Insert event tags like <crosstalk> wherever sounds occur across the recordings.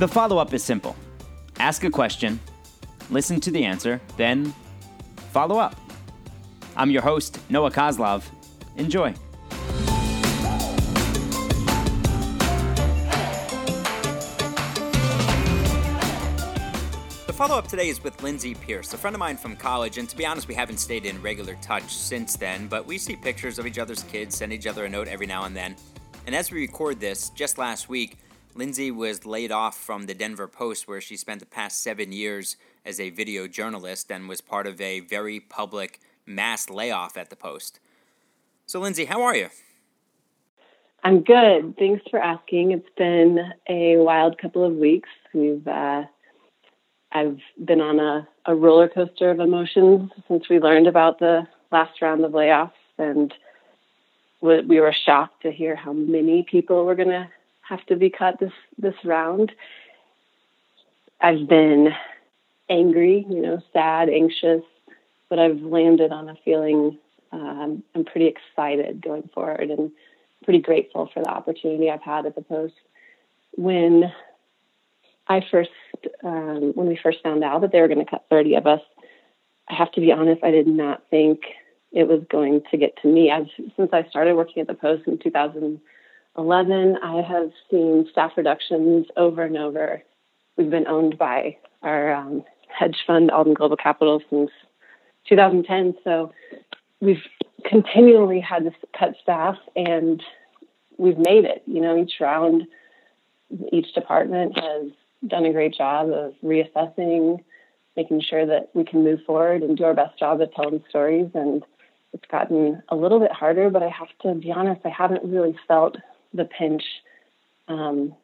The follow up is simple ask a question, listen to the answer, then follow up. I'm your host, Noah Coslov. Enjoy. The follow up today is with Lindsay Pierce, a friend of mine from college, and to be honest, we haven't stayed in regular touch since then, but we see pictures of each other's kids, send each other a note every now and then. And as we record this, just last week, Lindsay was laid off from the Denver Post, where she spent the past seven years as a video journalist and was part of a very public mass layoff at the Post. So, Lindsay, how are you? I'm good. Thanks for asking. It's been a wild couple of weeks. We've uh, I've been on a, a roller coaster of emotions since we learned about the last round of layoffs, and we were shocked to hear how many people were going to have to be cut this this round. I've been angry, you know, sad, anxious, but I've landed on a feeling um, I'm pretty excited going forward and pretty grateful for the opportunity I've had at the Post. When I first, um, when we first found out that they were going to cut 30 of us, I have to be honest, I did not think it was going to get to me. I've, since I started working at the Post in 2000. 11, I have seen staff reductions over and over. We've been owned by our um, hedge fund, Alden Global Capital, since 2010. So we've continually had to cut staff, and we've made it. You know, each round, each department has done a great job of reassessing, making sure that we can move forward and do our best job at telling stories. And it's gotten a little bit harder, but I have to be honest, I haven't really felt the pinch. Um,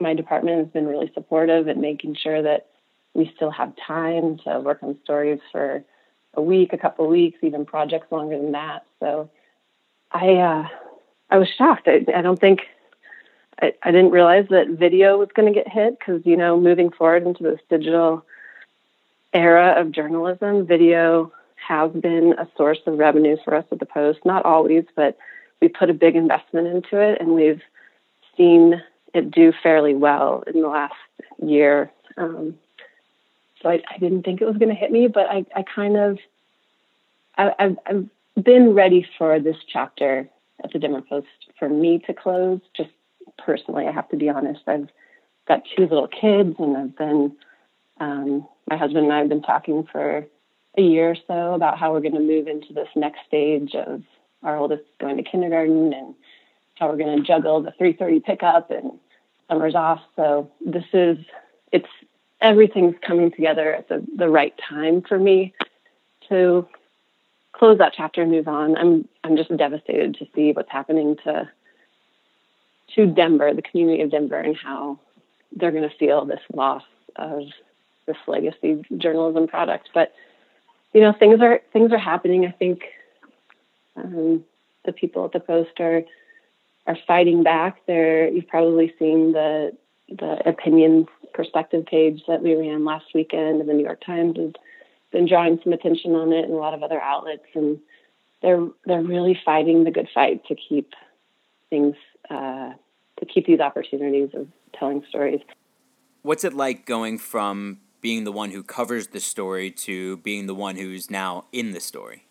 my department has been really supportive at making sure that we still have time to work on stories for a week, a couple of weeks, even projects longer than that. So I uh, I was shocked. I, I don't think I, I didn't realize that video was going to get hit because you know moving forward into this digital era of journalism, video has been a source of revenue for us at the Post. Not always, but we put a big investment into it and we've seen it do fairly well in the last year. Um, so I, I, didn't think it was going to hit me, but I, I kind of, I, I've, I've been ready for this chapter at the Denver Post for me to close. Just personally, I have to be honest. I've got two little kids, and I've been, um, my husband and I have been talking for a year or so about how we're going to move into this next stage of our oldest going to kindergarten and how we're going to juggle the 3:30 pickup and summers off. So this is it's everything's coming together at the, the right time for me to close that chapter and move on. I'm I'm just devastated to see what's happening to to Denver, the community of Denver, and how they're going to feel this loss of this legacy journalism product. But you know, things are things are happening. I think um, the people at the Post are are fighting back. There, you've probably seen the the opinion perspective page that we ran last weekend, and the New York Times has been drawing some attention on it, and a lot of other outlets, and they're they're really fighting the good fight to keep things uh, to keep these opportunities of telling stories. What's it like going from being the one who covers the story to being the one who's now in the story?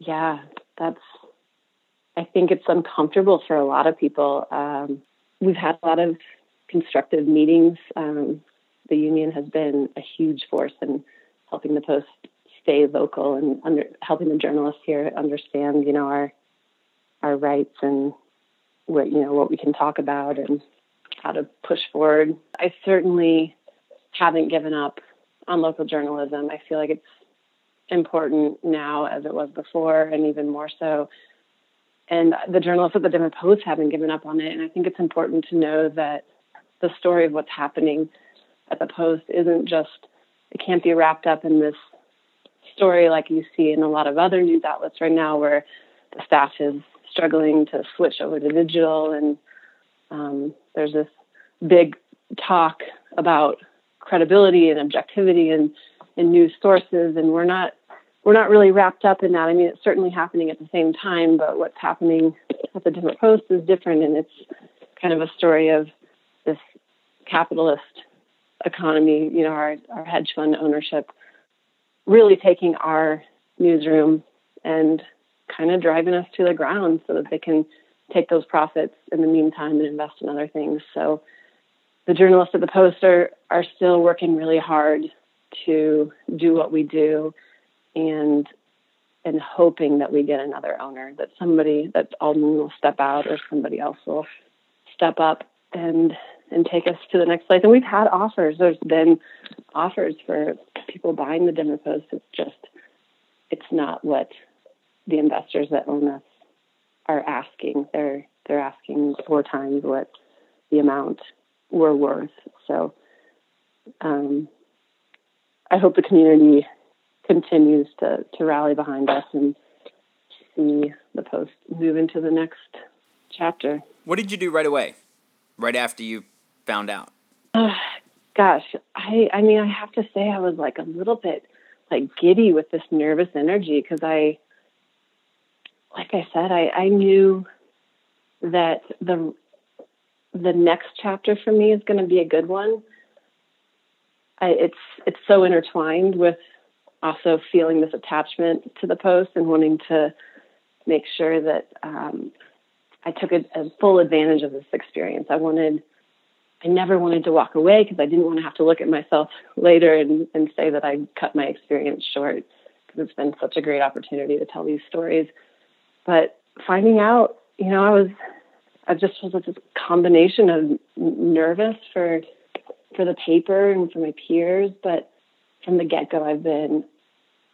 Yeah, that's, I think it's uncomfortable for a lot of people. Um, we've had a lot of constructive meetings. Um, the union has been a huge force in helping the Post stay local and under, helping the journalists here understand, you know, our our rights and what you know what we can talk about and how to push forward. I certainly haven't given up on local journalism. I feel like it's important now as it was before, and even more so. And the journalists at the Denver Post haven't given up on it. And I think it's important to know that the story of what's happening at the Post isn't just, it can't be wrapped up in this story like you see in a lot of other news outlets right now, where the staff is struggling to switch over to digital. And um, there's this big talk about credibility and objectivity and in news sources and we're not we're not really wrapped up in that. I mean, it's certainly happening at the same time, but what's happening at the different posts is different, and it's kind of a story of this capitalist economy, you know, our, our hedge fund ownership, really taking our newsroom and kind of driving us to the ground so that they can take those profits in the meantime and invest in other things. So the journalists at the Post are, are still working really hard to do what we do and and hoping that we get another owner, that somebody that Alden will step out or somebody else will step up and and take us to the next place. And we've had offers. There's been offers for people buying the Denver Post. It's just it's not what the investors that own us are asking. They're they're asking four times what the amount we're worth. So um, I hope the community continues to to rally behind us and see the post move into the next chapter. What did you do right away? Right after you found out? Uh, gosh, I I mean I have to say I was like a little bit like giddy with this nervous energy because I like I said, I, I knew that the the next chapter for me is going to be a good one. I, it's it's so intertwined with also feeling this attachment to the post and wanting to make sure that um, I took a, a, full advantage of this experience. I wanted, I never wanted to walk away because I didn't want to have to look at myself later and, and say that I cut my experience short because it's been such a great opportunity to tell these stories. But finding out, you know, I was, I just was a combination of nervous for, for the paper and for my peers, but from the get go, I've been,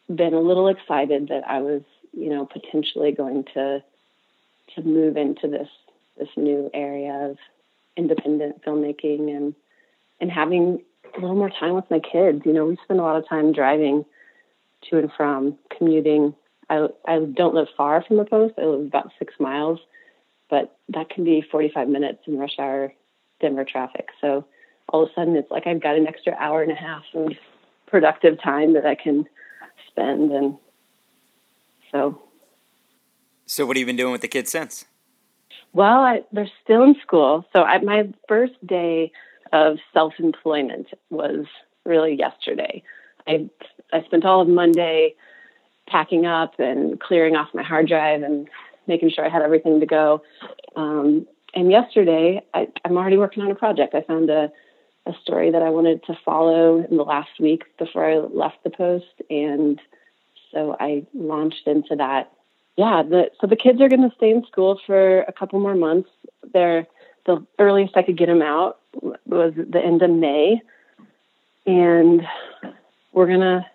been a little excited that I was, you know, potentially going to, to move into this, this new area of independent filmmaking and, and having a little more time with my kids. You know, we spend a lot of time driving to and from, commuting I, I don't live far from the post. I live about six miles, but that can be 45 minutes in rush hour Denver traffic. So all of a sudden, it's like I've got an extra hour and a half of productive time that I can spend. And so. So, what have you been doing with the kids since? Well, I, they're still in school. So, I, my first day of self employment was really yesterday. I I spent all of Monday packing up and clearing off my hard drive and making sure I had everything to go. Um, and yesterday, I, am already working on a project. I found a, a story that I wanted to follow in the last week before I left the post, and so I launched into that. Yeah, the, so the kids are going to stay in school for a couple more months. They're the earliest I could get them out was the end of May, and we're gonna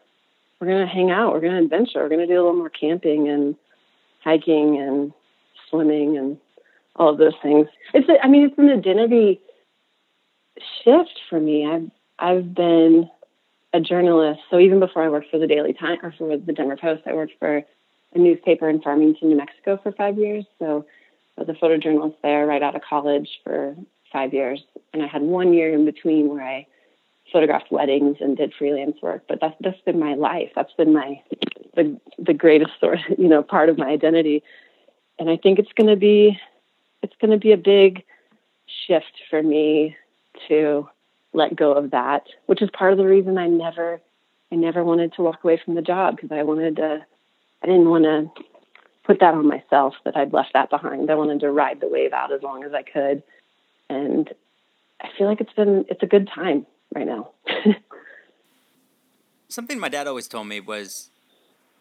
we're going to hang out. We're going to adventure. We're going to do a little more camping and hiking and swimming and all of those things. It's, a, I mean, it's an identity shift for me. I've, I've been a journalist. So even before I worked for the Daily Times or for the Denver Post, I worked for a newspaper in Farmington, New Mexico for five years. So I was a photojournalist there right out of college for five years. And I had one year in between where I photographed weddings and did freelance work, but that's that's been my life. That's been my the the greatest sort, you know, part of my identity. And I think it's going to be it's going to be a big shift for me to let go of that, which is part of the reason I never I never wanted to walk away from the job because I wanted to I didn't want to put that on myself that I'd left that behind. I wanted to ride the wave out as long as I could. And I feel like it's been it's a good time right now. <laughs> Something my dad always told me was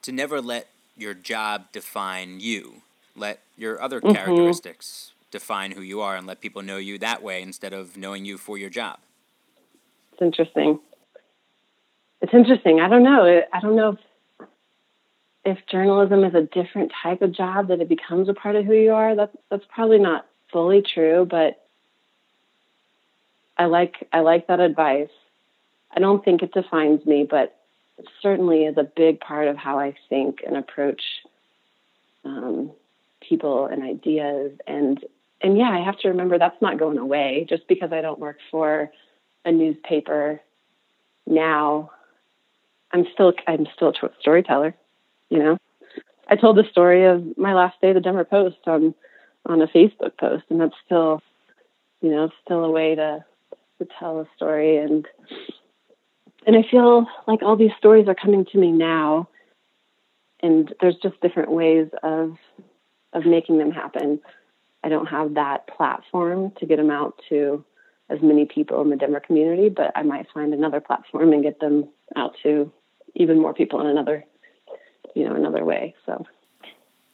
to never let your job define you. Let your other mm-hmm. characteristics define who you are and let people know you that way instead of knowing you for your job. It's interesting. It's interesting. I don't know. I don't know if if journalism is a different type of job that it becomes a part of who you are. That's that's probably not fully true, but I like I like that advice. I don't think it defines me, but it certainly is a big part of how I think and approach um, people and ideas. And and yeah, I have to remember that's not going away just because I don't work for a newspaper now. I'm still I'm still a storyteller, you know. I told the story of my last day at the Denver Post on on a Facebook post, and that's still, you know, still a way to to tell a story and and I feel like all these stories are coming to me now and there's just different ways of of making them happen. I don't have that platform to get them out to as many people in the Denver community, but I might find another platform and get them out to even more people in another, you know, another way. So.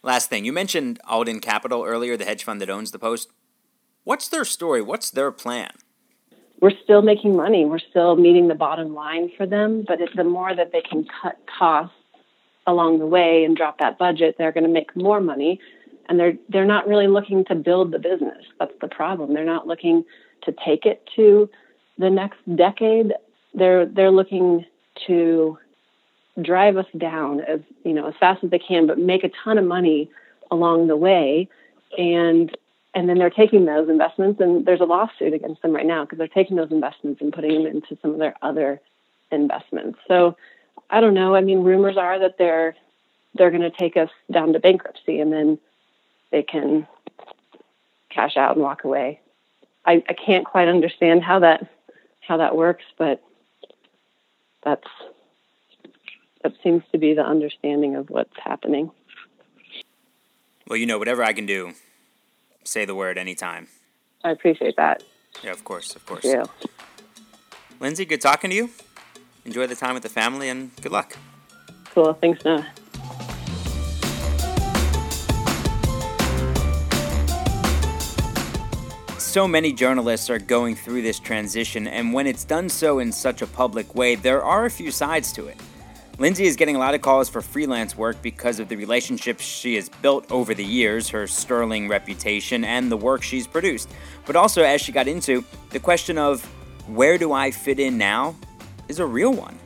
Last thing, you mentioned Alden Capital earlier, the hedge fund that owns the Post. What's their story? What's their plan? We're still making money. We're still meeting the bottom line for them, but the more that they can cut costs along the way and drop that budget, they're going to make more money. And they're they're not really looking to build the business. That's the problem. They're not looking to take it to the next decade. They're they're looking to drive us down as you know as fast as they can, but make a ton of money along the way. And and then they're taking those investments, and there's a lawsuit against them right now because they're taking those investments and putting them into some of their other investments. So I don't know. I mean, rumors are that they're they're going to take us down to bankruptcy, and then they can cash out and walk away. I, I can't quite understand how that how that works, but that's that seems to be the understanding of what's happening. Well, you know, whatever I can do, say the word anytime. I appreciate that. Yeah, of course, of course. Yeah. Lindsay, good talking to you. Enjoy the time with the family and good luck. Cool. Thanks, Noah. So many journalists are going through this transition, and when it's done so in such a public way, there are a few sides to it. Lindsay is getting a lot of calls for freelance work because of the relationships she has built over the years, her sterling reputation, and the work she's produced. But also, as she got into, the question of where do I fit in now is a real one.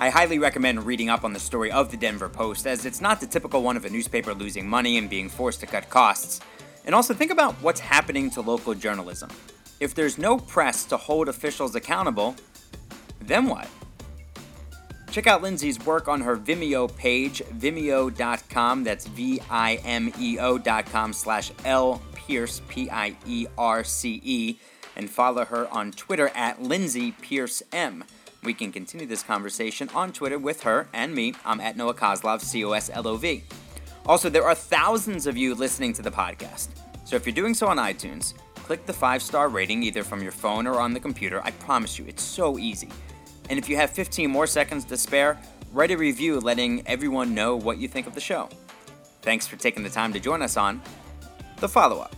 I highly recommend reading up on the story of the Denver Post, as it's not the typical one of a newspaper losing money and being forced to cut costs. And also think about what's happening to local journalism. If there's no press to hold officials accountable, then what? Check out Lindsay's work on her Vimeo page, vimeo.com. That's V-I-M-E-O.com slash L Pierce, P-I-E-R-C-E. And follow her on Twitter at Lindsay Pierce M. We can continue this conversation on Twitter with her and me. I'm at Noah Coslov, C-O-S-L-O-V. Also, there are thousands of you listening to the podcast. So if you're doing so on iTunes, click the five star rating either from your phone or on the computer. I promise you, it's so easy. And if you have 15 more seconds to spare, write a review letting everyone know what you think of the show. Thanks for taking the time to join us on The Follow Up.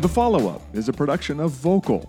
The Follow Up is a production of Vokal.